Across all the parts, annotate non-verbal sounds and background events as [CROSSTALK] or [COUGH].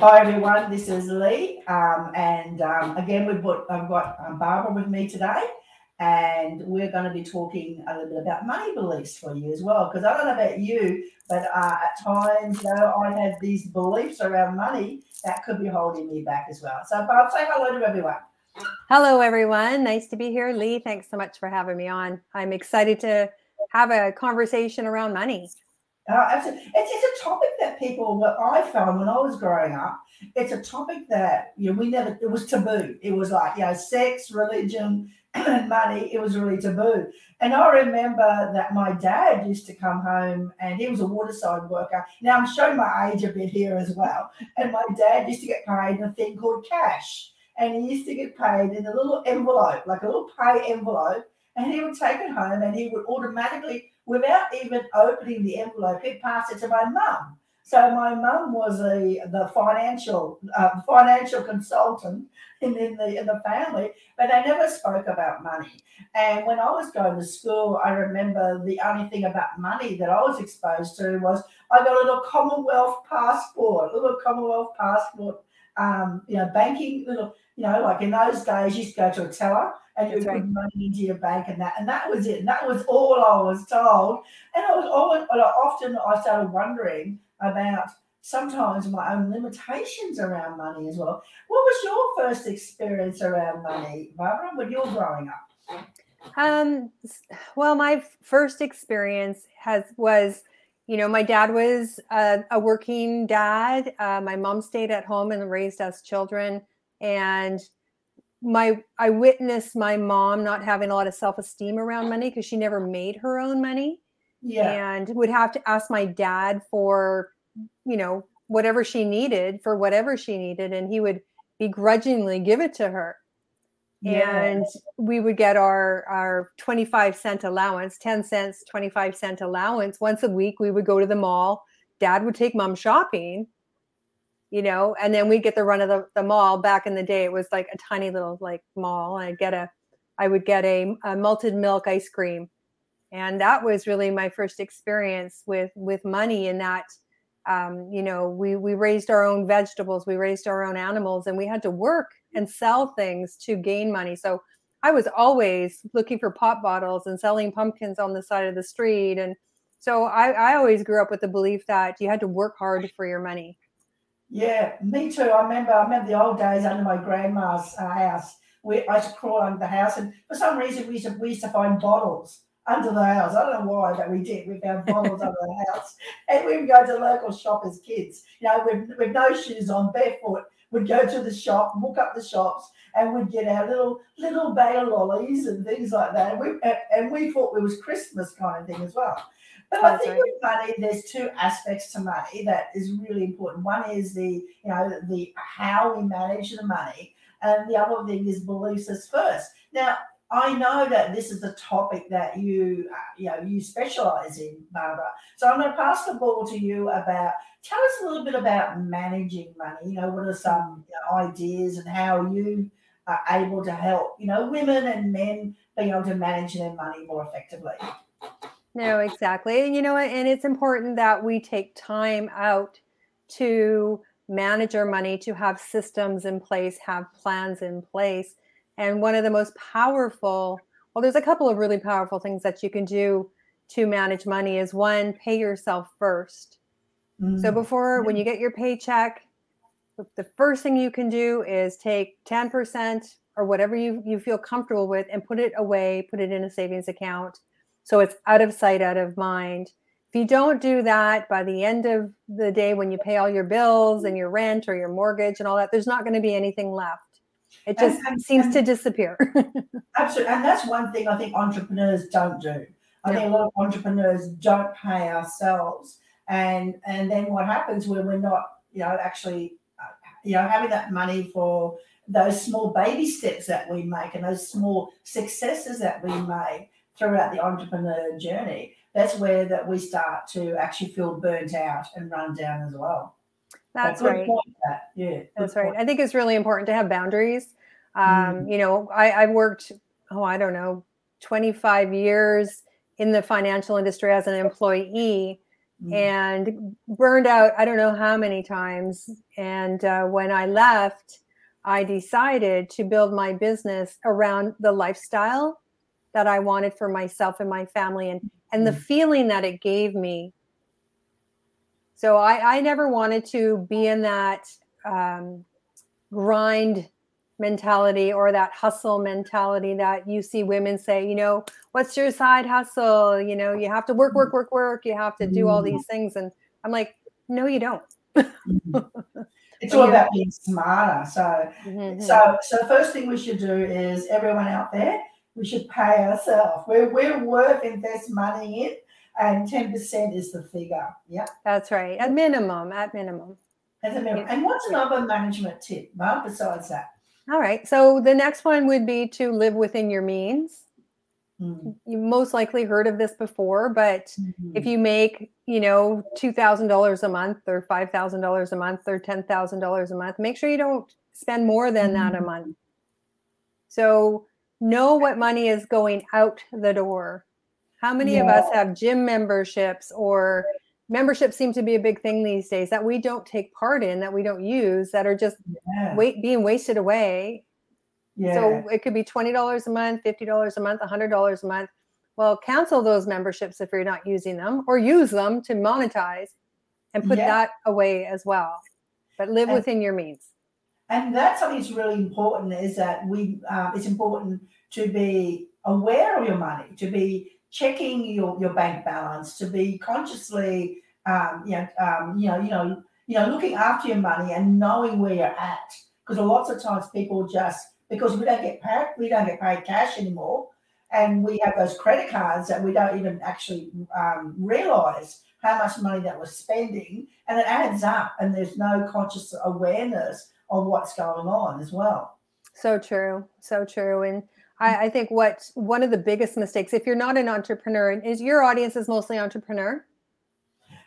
Hi everyone, this is Lee, um, and um, again we've got I've got um, Barbara with me today, and we're going to be talking a little bit about money beliefs for you as well. Because I don't know about you, but uh, at times, know, I have these beliefs around money that could be holding me back as well. So, Barb, say hello to everyone. Hello, everyone. Nice to be here, Lee. Thanks so much for having me on. I'm excited to have a conversation around money. Uh, it's, it's a topic that people, what I found when I was growing up, it's a topic that you know we never. It was taboo. It was like you know, sex, religion, and [CLEARS THROAT] money. It was really taboo. And I remember that my dad used to come home, and he was a waterside worker. Now I'm showing my age a bit here as well. And my dad used to get paid in a thing called cash, and he used to get paid in a little envelope, like a little pay envelope, and he would take it home, and he would automatically without even opening the envelope, he passed it to my mum. So my mum was a the financial uh, financial consultant [LAUGHS] in, in the in the family, but they never spoke about money. And when I was going to school, I remember the only thing about money that I was exposed to was I got a little Commonwealth passbook, a little Commonwealth passbook, um, you know, banking little, you know, like in those days, you used to go to a teller and you right. put money into your bank and that, and that was it. And that was all I was told. And I was always, often I started wondering about sometimes my own limitations around money as well. What was your first experience around money, Barbara, when you were growing up? Um, well, my first experience has was, you know, my dad was a, a working dad. Uh, my mom stayed at home and raised us children, and my I witnessed my mom not having a lot of self-esteem around money because she never made her own money. Yeah. And would have to ask my dad for, you know, whatever she needed for whatever she needed and he would begrudgingly give it to her. Yeah. And we would get our our 25 cent allowance, 10 cents, 25 cent allowance once a week. We would go to the mall. Dad would take mom shopping you know, and then we get the run of the, the mall. Back in the day, it was like a tiny little like mall. I'd get a, I would get a, a malted milk ice cream, and that was really my first experience with with money. In that, um, you know, we we raised our own vegetables, we raised our own animals, and we had to work and sell things to gain money. So I was always looking for pop bottles and selling pumpkins on the side of the street, and so I, I always grew up with the belief that you had to work hard for your money yeah, me too. I remember. I remember the old days under my grandma's uh, house. We I used to crawl under the house, and for some reason we used to we used to find bottles under the house. I don't know why, but we did. We found bottles under the house, and we would go to the local shop as kids. You know, with with no shoes on, barefoot. We'd go to the shop, look up the shops, and we'd get our little little bay lollies and things like that. And we and we thought it was Christmas kind of thing as well. But I think with money, there's two aspects to money that is really important. One is the, you know, the how we manage the money, and the other thing is beliefs as first. Now, I know that this is a topic that you, uh, you know, you specialize in, Barbara. So I'm going to pass the ball to you about. Tell us a little bit about managing money. You know, what are some ideas and how you are able to help, you know, women and men being able to manage their money more effectively. No, exactly. And you know what? And it's important that we take time out to manage our money, to have systems in place, have plans in place. And one of the most powerful, well, there's a couple of really powerful things that you can do to manage money is one, pay yourself 1st mm-hmm. So before, when you get your paycheck, the first thing you can do is take 10% or whatever you, you feel comfortable with and put it away, put it in a savings account so it's out of sight, out of mind. If you don't do that by the end of the day, when you pay all your bills and your rent or your mortgage and all that, there's not going to be anything left. It just and, and, seems and, to disappear. [LAUGHS] absolutely. And that's one thing I think entrepreneurs don't do. I think a lot of entrepreneurs don't pay ourselves. And and then what happens when we're not, you know, actually, uh, you know, having that money for those small baby steps that we make and those small successes that we make throughout the entrepreneur journey, that's where that we start to actually feel burnt out and run down as well. That's right. That. Yeah, that's right. I think it's really important to have boundaries. Um, mm. You know, I, I've worked, oh, I don't know, 25 years in the financial industry as an employee. mm. and burned out i don't know how many times and uh, when i left i decided to build my business around the lifestyle that i wanted for myself and my family and and the mm. feeling that it gave me so i i never wanted to be in that um, grind mentality or that hustle mentality that you see women say, you know, what's your side hustle? You know, you have to work, work, work, work. You have to do all these things. And I'm like, no, you don't. [LAUGHS] it's all about being smarter. So, mm-hmm. so, so the first thing we should do is everyone out there, we should pay ourselves. We're, we're worth invest money in, and 10% is the figure. Yeah. That's right. At minimum, at minimum. As a minimum. And what's another management tip, Barb, besides that? All right. So the next one would be to live within your means. Mm. You most likely heard of this before, but mm-hmm. if you make, you know, $2,000 a month or $5,000 a month or $10,000 a month, make sure you don't spend more than mm-hmm. that a mm-hmm. month. So know what money is going out the door. How many yeah. of us have gym memberships or memberships seem to be a big thing these days that we don't take part in, that we don't use, that are just yeah. wait being wasted away. Yeah. So it could be twenty dollars a month, fifty dollars a month, hundred dollars a month. Well, cancel those memberships if you're not using them, or use them to monetize, and put yeah. that away as well. But live and, within your means. And that's something that's really important. Is that we? Uh, it's important to be aware of your money, to be checking your, your bank balance, to be consciously, um, you know, um, you know, you know, you know, looking after your money and knowing where you're at. Because lots of times people just because we don't get paid, we don't get paid cash anymore, and we have those credit cards that we don't even actually um, realize how much money that we're spending, and it adds up, and there's no conscious awareness of what's going on as well. So true, so true, and I, I think what one of the biggest mistakes, if you're not an entrepreneur, is your audience is mostly entrepreneur.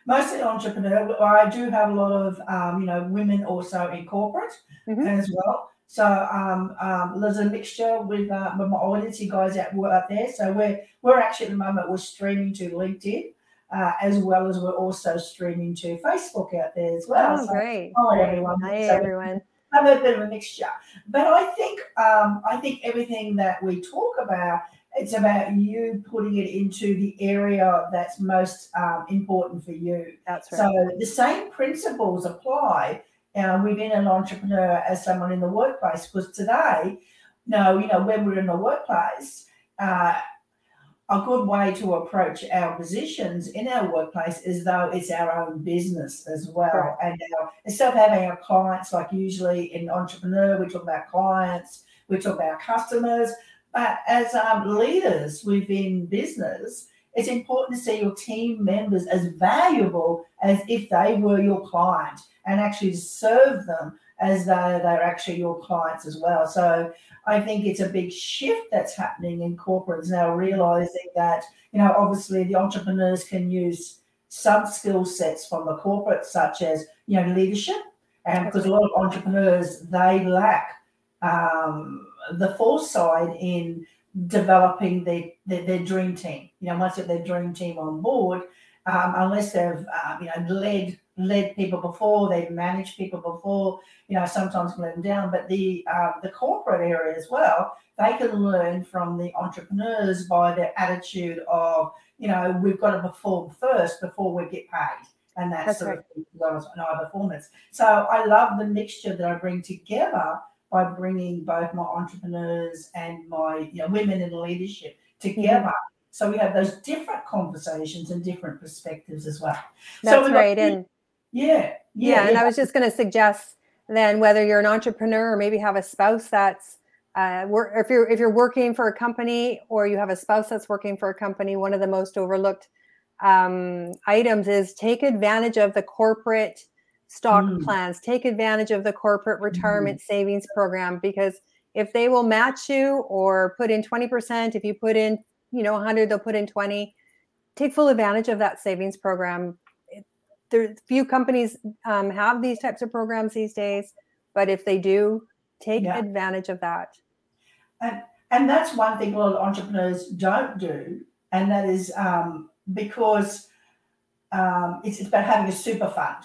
Mostly entrepreneur. I do have a lot of um, you know women also in corporate mm-hmm. as well. So um, um, there's a mixture with, uh, with my audience, you guys out, out there. So we're we're actually at the moment we're streaming to LinkedIn. Uh, as well as we're also streaming to Facebook out there as well. Oh, so, great! Hi everyone! Hi so, everyone! Have a bit of a mixture. But I think um, I think everything that we talk about, it's about you putting it into the area that's most um, important for you. That's right. So the same principles apply uh, within an entrepreneur as someone in the workplace. Because today, no, you know, when we're in the workplace. Uh, a good way to approach our positions in our workplace is though it's our own business as well. Right. And our, instead of having our clients, like usually in entrepreneur, we talk about clients, we talk about customers, but as um, leaders within business, it's important to see your team members as valuable as if they were your client and actually serve them as though they're actually your clients as well. So I think it's a big shift that's happening in corporates now, realizing that, you know, obviously the entrepreneurs can use some skill sets from the corporate, such as, you know, leadership. And because a lot of entrepreneurs, they lack um, the foresight in developing their, their, their, dream team. You know, once they their dream team on board, um, unless they've, um, you know, led led people before, they've managed people before, you know, sometimes let them down. But the uh, the corporate area as well, they can learn from the entrepreneurs by their attitude of, you know, we've got to perform first before we get paid. And that's, that's sort right. of as our performance. So I love the mixture that I bring together by bringing both my entrepreneurs and my you know, women in leadership together. Mm-hmm. So we have those different conversations and different perspectives as well. That's so right. And yeah. Yeah. yeah and I was just going to suggest then whether you're an entrepreneur or maybe have a spouse that's uh, work, if you're if you're working for a company or you have a spouse that's working for a company, one of the most overlooked um, items is take advantage of the corporate stock mm. plans, take advantage of the corporate retirement mm. savings program because if they will match you or put in 20%, if you put in, you know, 100, they'll put in 20. Take full advantage of that savings program there few companies um, have these types of programs these days, but if they do, take yeah. advantage of that. And and that's one thing a lot of entrepreneurs don't do, and that is um, because um, it's, it's about having a super fund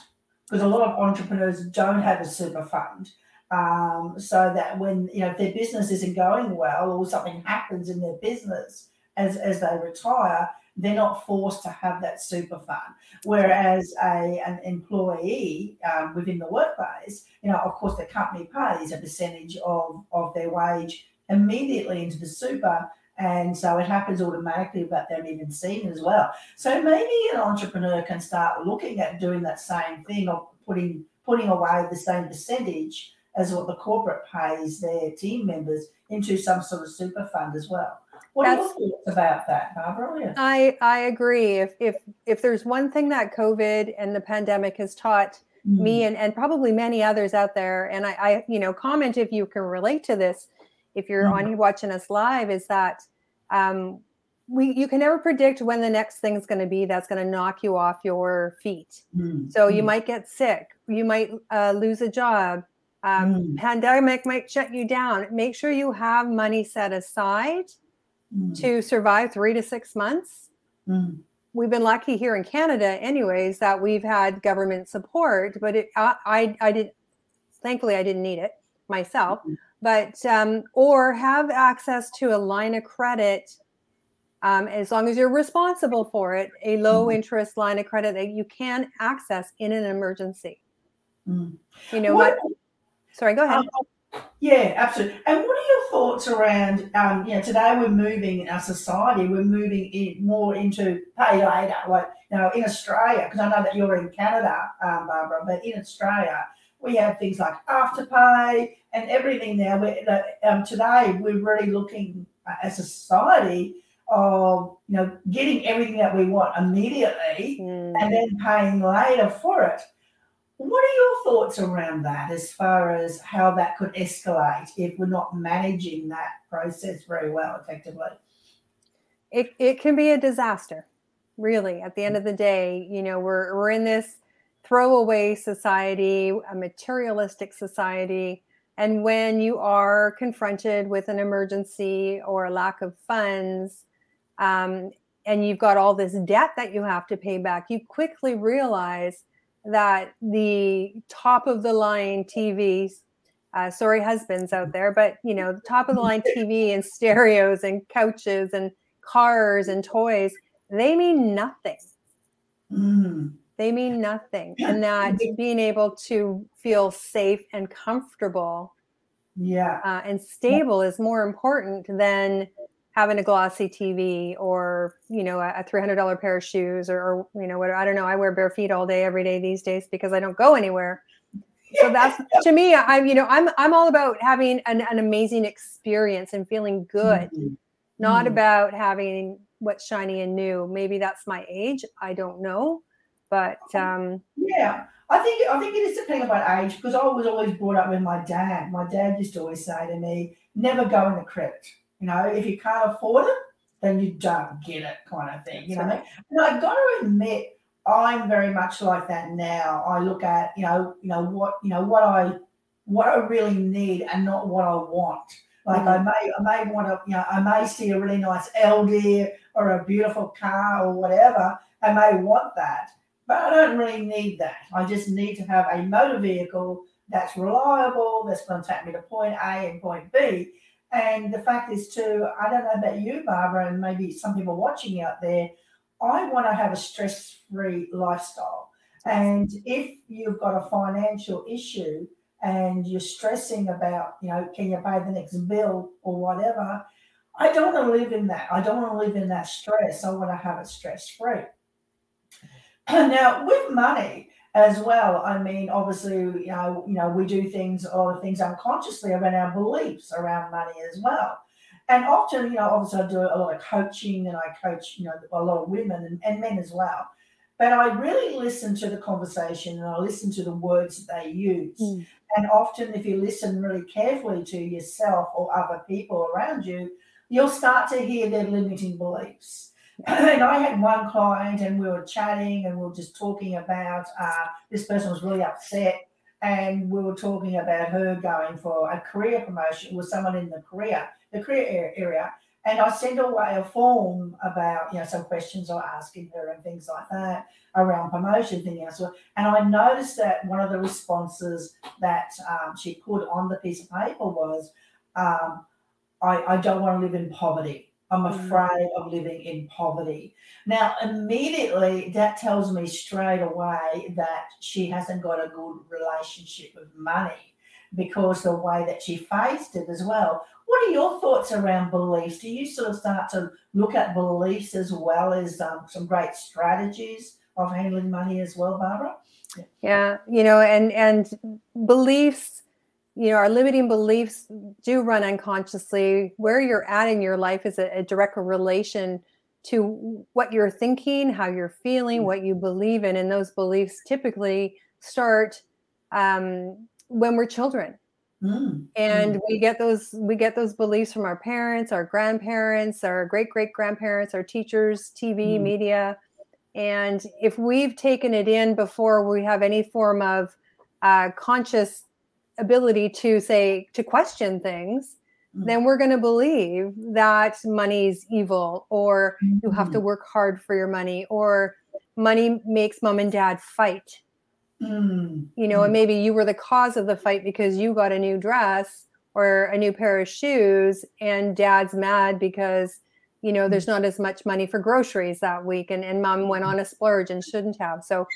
because a lot of entrepreneurs don't have a super fund. Um, so that when you know if their business isn't going well or something happens in their business as, as they retire, they're not forced to have that super fund. Whereas a an employee um, within the workplace, you know, of course, the company pays a percentage of of their wage immediately into the super. And so it happens automatically without them even seeing as well. So maybe an entrepreneur can start looking at doing that same thing of putting putting away the same percentage as what the corporate pays their team members into some sort of super fund as well. What That's, are your thoughts about that, Barbara? I I agree. If if if there's one thing that COVID and the pandemic has taught mm. me and, and probably many others out there, and I, I you know comment if you can relate to this, if you're mm. on here watching us live, is that um, we you can never predict when the next thing's going to be that's going to knock you off your feet. Mm. So you mm. might get sick, you might uh, lose a job. Um, mm. Pandemic might shut you down. Make sure you have money set aside mm. to survive three to six months. Mm. We've been lucky here in Canada, anyways, that we've had government support, but it, I, I, I did, thankfully, I didn't need it myself. Mm-hmm. But um, or have access to a line of credit, um, as long as you're responsible for it, a low mm. interest line of credit that you can access in an emergency. Mm. You know what? Sorry, go ahead. Um, yeah, absolutely. And what are your thoughts around? Um, you know, today we're moving in our society. We're moving in more into pay later. Like you know, in Australia, because I know that you're in Canada, um, Barbara, but in Australia we have things like Afterpay and everything. Now, We're, um, today we're really looking uh, as a society of you know getting everything that we want immediately mm. and then paying later for it. What are your thoughts around that as far as how that could escalate if we're not managing that process very well effectively? It, it can be a disaster, really. At the end of the day, you know, we're, we're in this throwaway society, a materialistic society. And when you are confronted with an emergency or a lack of funds, um, and you've got all this debt that you have to pay back, you quickly realize that the top of the line TVs, uh, sorry, husbands out there, but you know, the top of the line TV and stereos and couches and cars and toys, they mean nothing. Mm. They mean nothing. And that being able to feel safe and comfortable yeah. Uh, and stable is more important than having a glossy TV or you know a, three hundred dollar pair of shoes or, or, you know what I don't know. I wear bare feet all day every day these days because I don't go anywhere. So that's to me. I'm you know I'm I'm all about having an, an amazing experience and feeling good, mm-hmm. not mm-hmm. about having what's shiny and new. Maybe that's my age. I don't know, but um, yeah. I think I think it is depending about age because I was always brought up with my dad. My dad used to always say to me, "Never go in the crypt." You know, if you can't afford it, then you don't get it, kind of thing. You know, right. and I've got to admit, I'm very much like that now. I look at you know, you know what you know what I what I really need and not what I want. Like mm-hmm. I may I may want to you know I may see a really nice LD or a beautiful car or whatever. I may want that, but I don't really need that. I just need to have a motor vehicle that's reliable, that's going to take me to point A and point B, and the fact is, too, I don't know about you, Barbara, and maybe some people watching out there. I want to have a stress free lifestyle. And if you've got a financial issue and you're stressing about, you know, can you pay the next bill or whatever, I don't want to live in that. I don't want to live in that stress. I want to have it stress free. [CLEARS THROAT] Now, with money, as well. I mean, obviously, you know, you know, we do things, a lot of things unconsciously around our beliefs around money as well. And often, you know, obviously I do a lot of coaching and I coach, you know, a lot of women and, and men as well. But I really listen to the conversation and I listen to the words that they use. Mm. And often, if you listen really carefully to yourself or other people around you, you'll start to hear their limiting beliefs. [CLEARS THROAT] and I had one client, and we were chatting, and we were just talking about uh, this person was really upset, and we were talking about her going for a career promotion with someone in the career, the career area, and I sent away a form about, you know, some questions I was asking her and things like that around promotion thing. And I noticed that one of the responses that um, she put on the piece of paper was, um, I, I don't want to live in poverty. I'm Mm. afraid of living in poverty. Now, immediately that tells me straight away that she hasn't got a good relationship with money because the way that she faced it as well. What are your thoughts around beliefs? Do you sort of start to look at beliefs as well as um, some great strategies of handling money as well, Barbara? Yeah, you know, and and beliefs, you know, our limiting beliefs do run unconsciously. Where you're at in your life is a, a direct relation to what you're thinking, how you're feeling, what you believe in, and those beliefs typically start um, when we're children Mm, and we get those we get those beliefs from our parents our grandparents our great great grandparents our teachers tv Mm. media and if we've taken it in before we have any form of uh, conscious ability to say to question things Mm. then we're going to believe that money's evil or you have to work hard for your money or money makes mom and dad fight. Mm, you know, and maybe you were the cause of the fight because you got a new dress or a new pair of shoes, and dad's mad because, you know, there's not as much money for groceries that week, and, and mom went on a splurge and shouldn't have. So,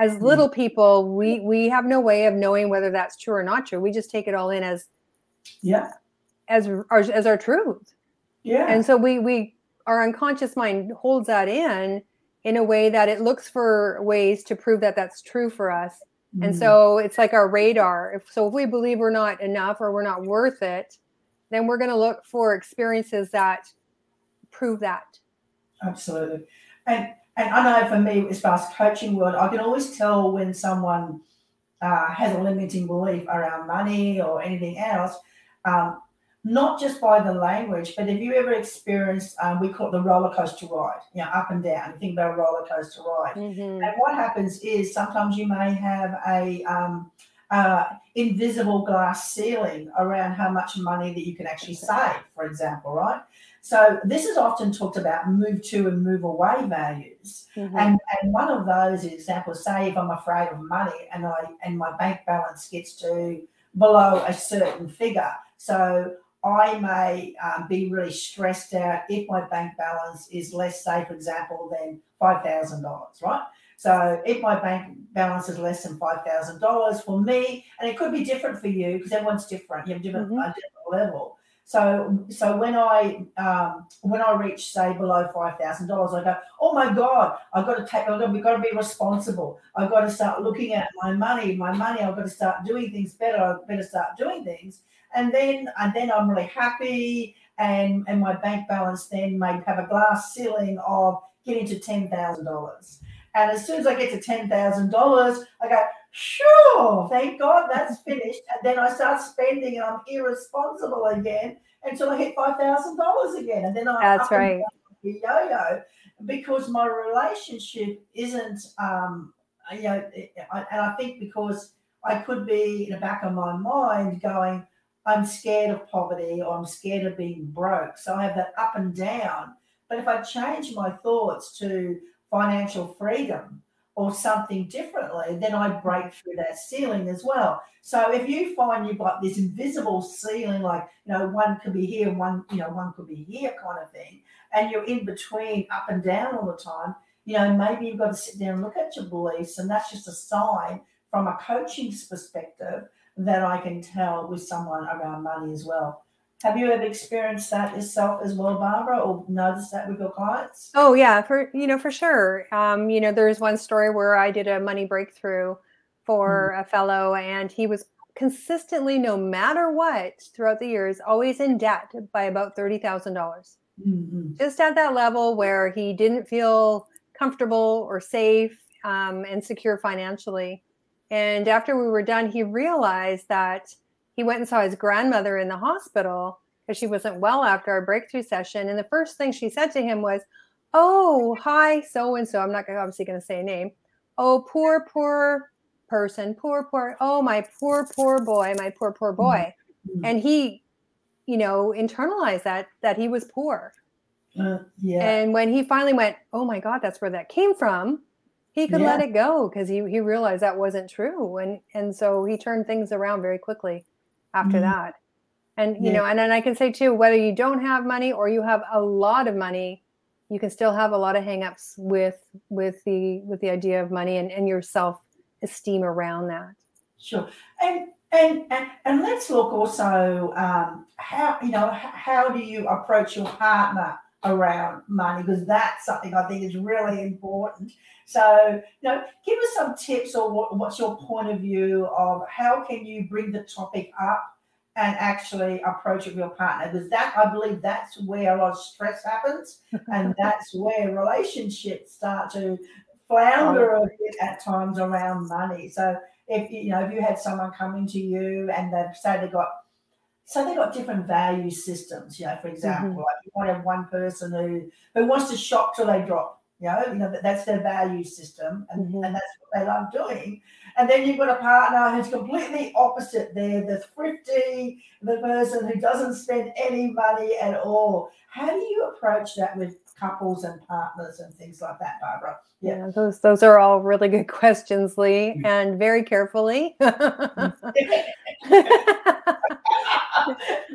as little people, we we have no way of knowing whether that's true or not true. We just take it all in as yeah, as our, as our truth, yeah. and so we we our unconscious mind holds that in in a way that it looks for ways to prove that that's true for us and Mm, so it's like our radar. If, so if we believe we're not enough or we're not worth it, then we're going to look for experiences that prove that. Absolutely. And and I know for me, as far as coaching world, I can always tell when someone uh, has a limiting belief around money or anything else, um, not just by the language, but have you ever experienced, um, we call it the roller coaster ride, you know, up and down. You think about a roller coaster ride. Mhm. And what happens is sometimes you may have a um, uh, invisible glass ceiling around how much money that you can actually save, for example, right? So this is often talked about move to and move away values. Mhm. And, and one of those examples, say if I'm afraid of money and I and my bank balance gets to below a certain figure, so I may um, be really stressed out if my bank balance is less, say for example, than five thousand dollars, right? So if my bank balance is less than five thousand dollars for me, and it could be different for you because everyone's different, you have different Mhm. a different level. So so when I um, when I reach say below five thousand dollars, I go, oh my god, I've got to take, I've got to, we've got to be responsible. I've got to start looking at my money, my money. I've got to start doing things better. I better start doing things, and then and then I'm really happy, and and my bank balance then may have a glass ceiling of getting to ten thousand dollars. And as soon as I get to ten thousand dollars, I go, sure, thank God that's finished. And then I start spending and I'm irresponsible again until I hit five thousand dollars again. And then I That's up and right. yo-yo because my relationship isn't um you know and I think because I could be in the back of my mind going, I'm scared of poverty or I'm scared of being broke. So I have that up and down. But if I change my thoughts to financial freedom or something differently, then I break through that ceiling as well. So if you find you've got this invisible ceiling, like you know, one could be here, one you know, one could be here, kind of thing, and you're in between, up and down all the time, you know, maybe you've got to sit there and look at your beliefs, and that's just a sign from a coaching's perspective that I can tell with someone around money as well. Have you ever experienced that yourself as well, Barbara, or noticed that with your clients? Oh yeah, for you know for sure. Um, you know, there's one story where I did a money breakthrough for a fellow, and he was consistently, no matter what, throughout the years, always in debt by about thirty thousand dollars. Mm-hmm. just at that level where he didn't feel comfortable or safe um, and secure financially. And after we were done, he realized that he went and saw his grandmother in the hospital because she wasn't well after our breakthrough session. And the first thing she said to him was, Oh, hi, so and so. I'm not obviously going to say a name. Oh, poor, poor person, poor, poor. Oh, my poor, poor boy, my poor, poor boy. Mhm. And he, you know, internalized that that he was poor Uh, yeah. And when he finally went, oh my God, that's where that came from, he could Yeah. let it go because he, he realized that wasn't true. And and so he turned things around very quickly after Mhm. that. And you Yeah. know, and then I can say too, whether you don't have money or you have a lot of money, you can still have a lot of hangups with with the with the idea of money and, and your self esteem around that. Sure. And and and, and let's look also um, how you know how do you approach your partner around money because that's something I think is really important. So you know, give us some tips or what, what's your point of view of how can you bring the topic up and actually approach it with your partner because that I believe that's where a lot of stress happens and [LAUGHS] that's where relationships start to flounder a bit at times around money. So if you know if you had someone coming to you and they've say they got so they've got different value systems, you know, for example, like you might have one person who who wants to shop till they drop, you know, you know that, that's their value system and, Mhm. and that's what they love doing. And then you've got a partner who's completely opposite. They're the thrifty, the person who doesn't spend any money at all. How do you approach that with couples and partners and things like that, Barbara? Yeah. Yeah, those those are all really good [LAUGHS] questions, Lee, and very carefully. [LAUGHS] you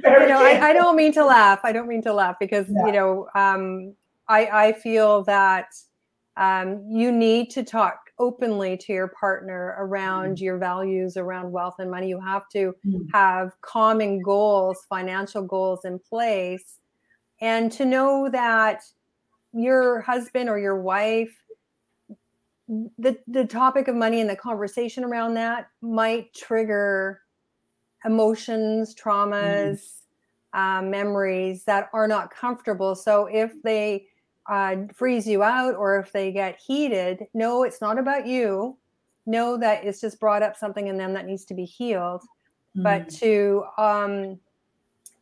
know. I, I don't mean to laugh. I don't mean to laugh because No. you know, um, I I feel that um, you need to talk openly to your partner around your values around wealth and money. You have to Mm. have common goals, financial goals in place, and to know that your husband or your wife the the topic of money and the conversation around that might trigger emotions traumas um, memories that are not comfortable. So if they uh, freeze you out or if they get heated no it's not about you. Know that it's just brought up something in them that needs to be healed. But Mm. to um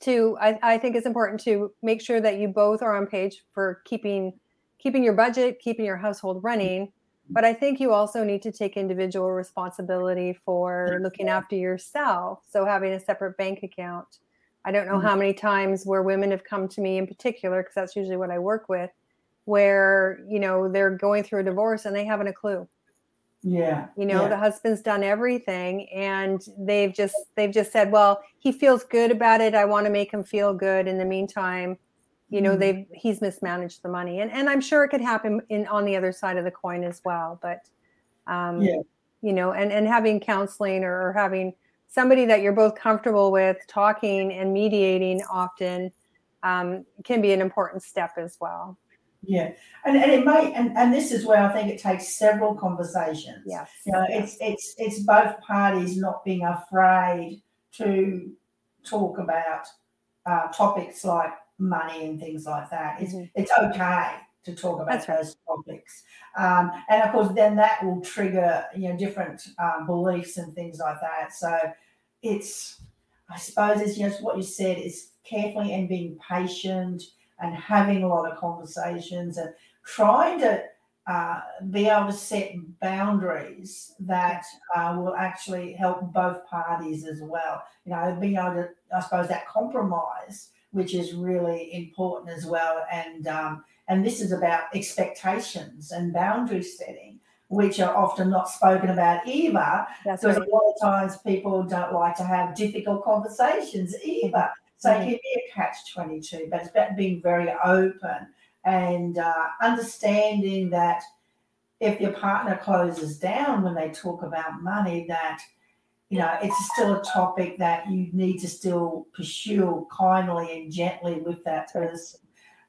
to I, I think it's important to make sure that you both are on page for keeping keeping your budget keeping your household running. But i think you also need to take individual responsibility for looking after yourself. So having a separate bank account. I don't know Mhm. how many times where women have come to me in particular because that's usually what i work with where you know they're going through a divorce and they haven't a clue yeah, you know yeah. the husband's done everything and they've just they've just said well he feels good about it i want to make him feel good in the meantime you know Mm. they've he's mismanaged the money and and i'm sure it could happen in on the other side of the coin as well but um Yeah. you know and and having counseling or, or having somebody that you're both comfortable with talking and mediating often um, can be an important step as well Yeah, and, and it may and, and this is where I think it takes several conversations. Yeah, You know, it's it's it's both parties not being afraid to talk about uh, topics like money and things like that. It's Mhm. it's okay to talk about That's right. those topics, um, and of course then that will trigger you know different um, beliefs and things like that. So it's I suppose it's just what you said is carefully and being patient and having a lot of conversations and trying to uh, be able to set boundaries that uh, will actually help both parties as well. You know, being able to, I suppose, that compromise, which is really important as well. And um, and this is about expectations and boundary setting, which are often not spoken about either. that's Because right a lot of times people don't like to have difficult conversations either. So it Mhm. can be a catch 22, but it's about being very open and uh, understanding that if your partner closes down when they talk about money, that you know it's still a topic that you need to still pursue kindly and gently with that person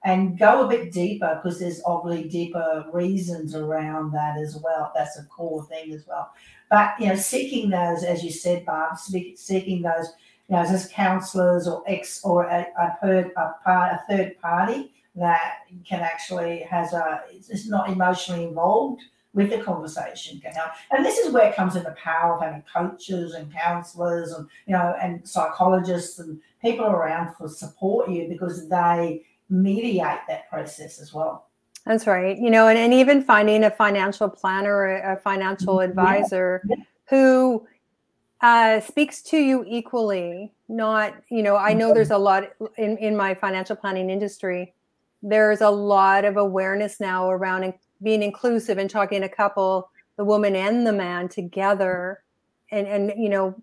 and go a bit deeper because there's obviously deeper reasons around that as well. That's a core thing as well. But you know, seeking those, as you said, Barb, seeking those, you know, as counsellors or ex or a, a, third, a part, a third party that can actually has a is not emotionally involved with the conversation can help. And this is where it comes in the power of having coaches and counselors and you know and psychologists and people around to support you because they mediate that process as well. That's right. You know, and, and even finding a financial planner or a financial Yeah. advisor Yeah. who uh, speaks to you equally. Not, you know, I know there's a lot in, in my financial planning industry. there's a lot of awareness now around being inclusive and talking a couple, the woman and the man together, and and you know,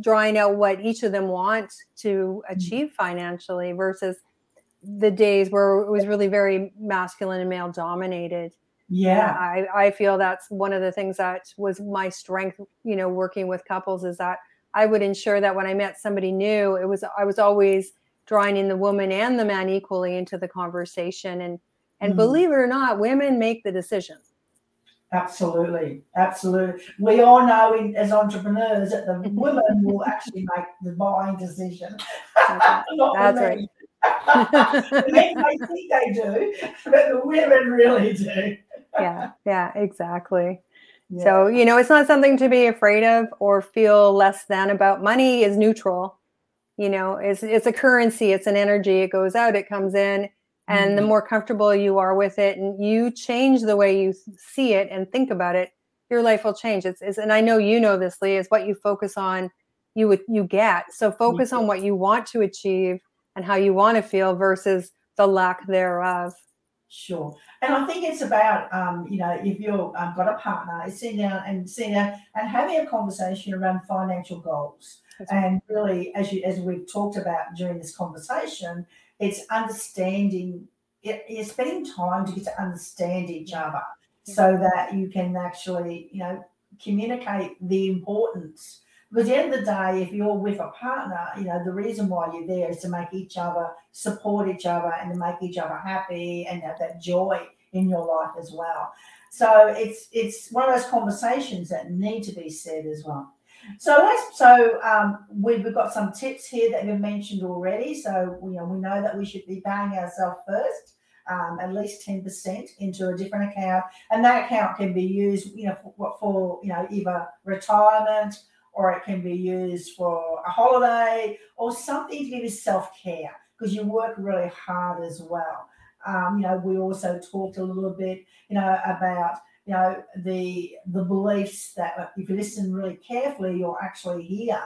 drawing out what each of them want to mm-hmm. achieve financially versus the days where it was really very masculine and male dominated. Yeah. I, I feel that's one of the things that was my strength, you know, working with couples is that I would ensure that when I met somebody new, it was I was always drawing in the woman and the man equally into the conversation. And and mm. believe it or not, women make the decision. Absolutely, absolutely. We all know in, as entrepreneurs that the [LAUGHS] women will actually make the buying decision. That's right. [LAUGHS] they think they do, but the women really do. yeah, yeah, exactly. Yeah. So, you know, it's not something to be afraid of or feel less than about. Money is neutral. You know, it's it's a currency, it's an energy. It goes out, it comes in, and mm-hmm. the more comfortable you are with it and you change the way you see it and think about it, your life will change. It's, it's and I know you know this, Lee, is what you focus on, you would you get. So focus on what you want to achieve and how you want to feel versus the lack thereof. Sure. And I think it's about, um, you know, if you've um, got a partner, sitting down and sitting down and having a conversation around financial goals. And really, as you as we've talked about during this conversation, it's understanding. It, you're spending time to get to understand each other, so that you can actually, you know, communicate the importance because at the end of the day, if you're with a partner, you know, the reason why you're there is to make each other support each other and to make each other happy and have that joy in your life as well. So it's it's one of those conversations that need to be said as well. So let's so um, we've got some tips here that been mentioned already. So you know we know that we should be paying ourselves first. Um, at least 10% into a different account and that account can be used you know for, for you know either retirement or it can be used for a holiday or something to give you self care because you work really hard as well. Um, you know, we also talked a little bit, you know, about you know the the beliefs that if you listen really carefully, you'll actually hear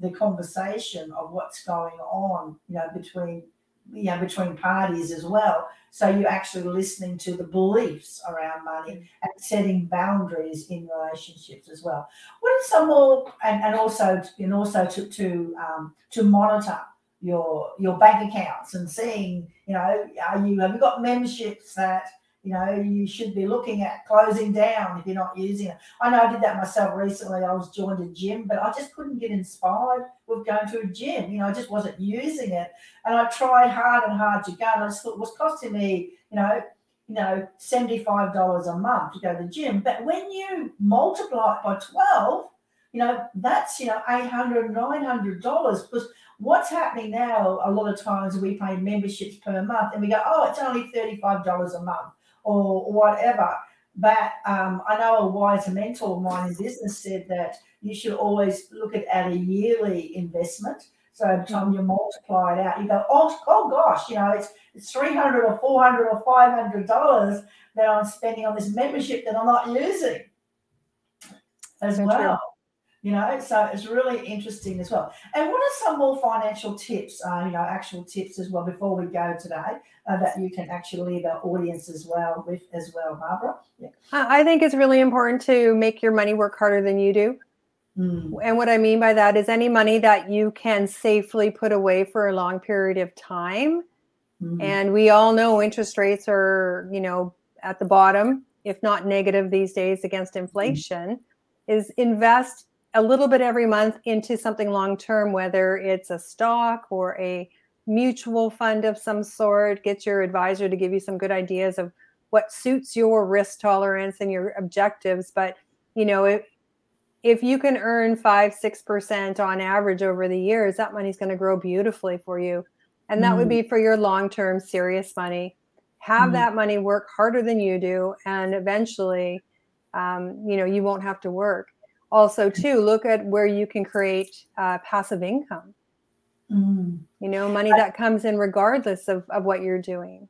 the conversation of what's going on, you know, between you know between parties as well. So you're actually listening to the beliefs around money and setting boundaries in relationships as well. What are some more and, and also and also to to um, to monitor your your bank accounts and seeing you know are you have you got memberships that you know, you should be looking at closing down if you're not using it. I know I did that myself recently. I was joined a gym, but I just couldn't get inspired with going to a gym. You know, I just wasn't using it. And I tried hard and hard to go. And I just thought it was costing me, you know, you know, $75 a month to go to the gym. But when you multiply it by 12, you know, that's, you know, $800, $900 because what's happening now, a lot of times we pay memberships per month and we go, oh, it's only $35 a month or whatever. But um, I know a wise mentor of mine in business said that you should always look at, at a yearly investment. So by the time you multiply it out, you go, oh, oh gosh, you know, it's it's three hundred or four hundred or five hundred dollars that I'm spending on this membership that I'm not using as well. You know so it's really interesting as well and what are some more financial tips uh, you know actual tips as well before we go today uh, that you can actually leave our audience as well with as well barbara yeah. i think it's really important to make your money work harder than you do mm. and what i mean by that is any money that you can safely put away for a long period of time mm. and we all know interest rates are you know at the bottom if not negative these days against mm. inflation mm. is invest a little bit every month into something long term, whether it's a stock or a mutual fund of some sort. Get your advisor to give you some good ideas of what suits your risk tolerance and your objectives. But you know, if if you can earn five, six percent on average over the years, that money's going to grow beautifully for you. And that mm. would be for your long-term serious money. Have mm. that money work harder than you do, and eventually, um, you know, you won't have to work also too look at where you can create uh, passive income mm. you know money that comes in regardless of, of what you're doing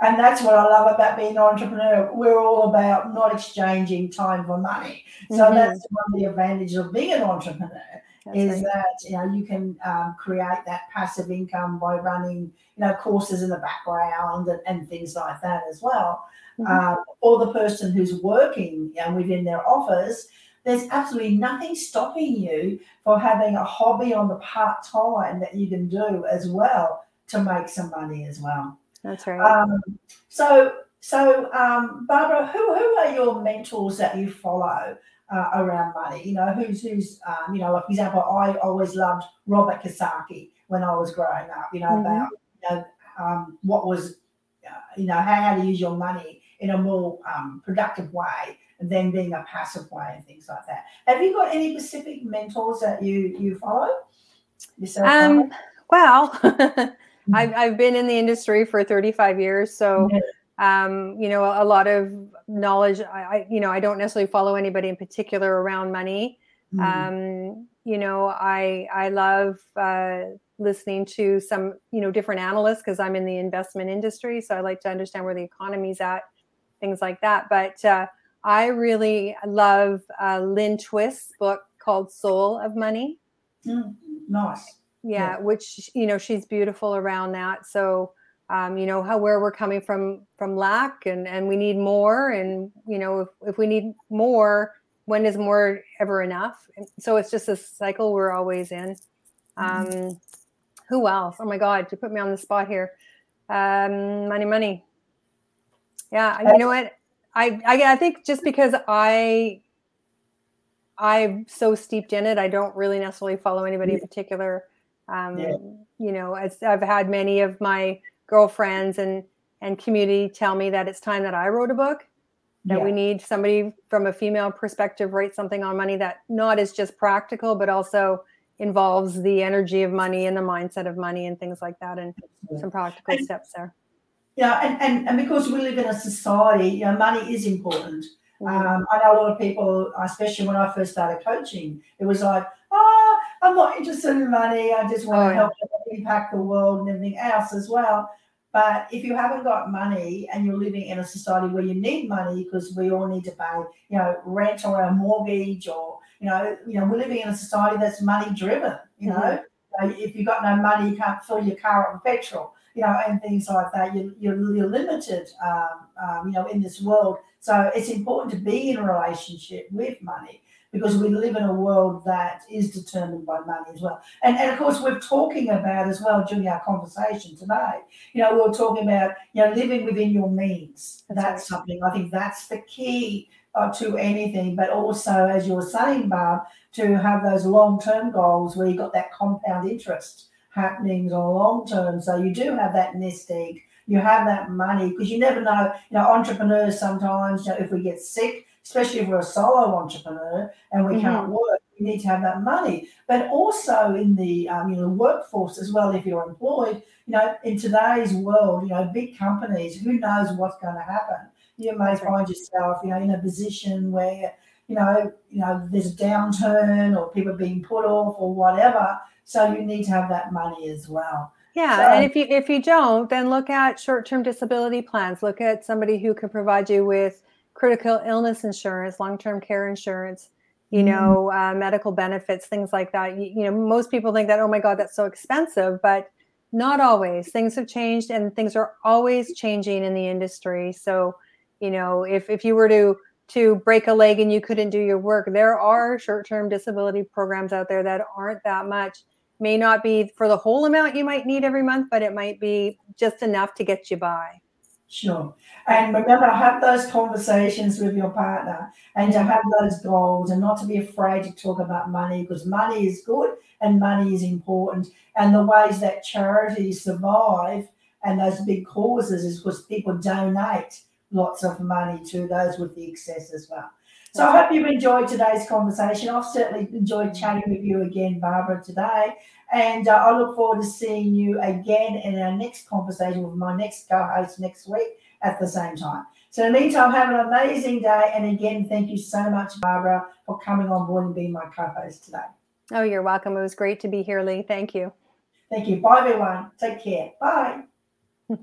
and that's what i love about being an entrepreneur we're all about not exchanging time for money so mm-hmm. that's one of the advantages of being an entrepreneur That's is right. that you know you can um, create that passive income by running you know courses in the background and, and things like that as well. Mm-hmm. Uh, or the person who's working you know, within their office, there's absolutely nothing stopping you for having a hobby on the part time that you can do as well to make some money as well. That's right. Um, so, so um, Barbara, who who are your mentors that you follow? uh, around money. You know, who's who's um, you know, like for example, I always loved Robert Kiyosaki when I was growing up. You know mm-hmm. about you know um, what was uh, you know how, how to use your money in a more um, productive way than being a passive way and things like that. Have you got any specific mentors that you you follow yourself? Um, well, [LAUGHS] I've I've been in the industry for 35 years, so. Yeah um, you know, a, lot of knowledge. I, I, you know, I don't necessarily follow anybody in particular around money. Mm-hmm. Um, you know, I I love uh, listening to some you know different analysts because I'm in the investment industry, so I like to understand where the economy's at, things like that. But uh, I really love uh, Lynn Twist's book called Soul of Money. Mm, nice. Yeah, yeah, which you know she's beautiful around that. So um, you know how where we're coming from from lack and and we need more and you know if, if we need more when is more ever enough and so it's just a cycle we're always in mm-hmm. um, who else oh my god you put me on the spot here um, money money yeah you know what I, I i think just because i i'm so steeped in it i don't really necessarily follow anybody in particular um, yeah. you know i've had many of my girlfriends and and community tell me that it's time that I wrote a book. That yeah. we need somebody from a female perspective write something on money that not is just practical, but also involves the energy of money and the mindset of money and things like that, and yeah. some practical steps there. Yeah, and, and and because we live in a society, you know, money is important. Mm-hmm. Um, I know a lot of people, especially when I first started coaching, it was like, oh, I'm not interested in money. I just want oh, to help impact the world and everything else as well. But if you haven't got money and you're living in a society where you need money because we all need to pay, you know, rent or a mortgage or, you know, you know, we're living in a society that's money driven, you know. Mm-hmm. if you've got no money, you can't fill your car up with petrol, you know, and things like that. You, you're, you're limited, um, um, you know, in this world. So it's important to be in a relationship with money because we live in a world that is determined by money as well. And, and of course, we're talking about as well during our conversation today, you know, we're talking about, you know, living within your means. That's, that's something I think that's the key uh, to anything, but also, as you were saying, Barb, to have those long term goals where you've got that compound interest happening on long term. So you do have that nest egg you have that money because you never know. You know, entrepreneurs sometimes, you know, if we get sick, especially if we're a solo entrepreneur and we mm-hmm. can't work, we need to have that money. But also in the um, you know workforce as well, if you're employed, you know, in today's world, you know, big companies, who knows what's going to happen? You may find yourself, you know, in a position where you know, you know, there's a downturn or people being put off or whatever. So you need to have that money as well. Yeah, so, and if you if you don't, then look at short-term disability plans. Look at somebody who can provide you with critical illness insurance, long term care insurance, you mm-hmm. know, uh, medical benefits, things like that. You, you, know, most people think that, oh my God, that's so expensive, but not always. Things have changed and things are always changing in the industry. So, you know, if, if you were to to break a leg and you couldn't do your work, there are short term disability programs out there that aren't that much. May not be for the whole amount you might need every month, but it might be just enough to get you by. Sure. And remember, have those conversations with your partner and to have those goals and not to be afraid to talk about money because money is good and money is important. And the ways that charities survive and those big causes is because people donate lots of money to those with the excess as well. So I hope you've enjoyed today's conversation. I've certainly enjoyed chatting with you again, Barbara, today. And uh, I look forward to seeing you again in our next conversation with my next co host next week at the same time. So, in the meantime, have an amazing day. And again, thank you so much, Barbara, for coming on board and being my co host today. Oh, you're welcome. It was great to be here, Lee. Thank you. Thank you. Bye, everyone. Take care. Bye. [LAUGHS]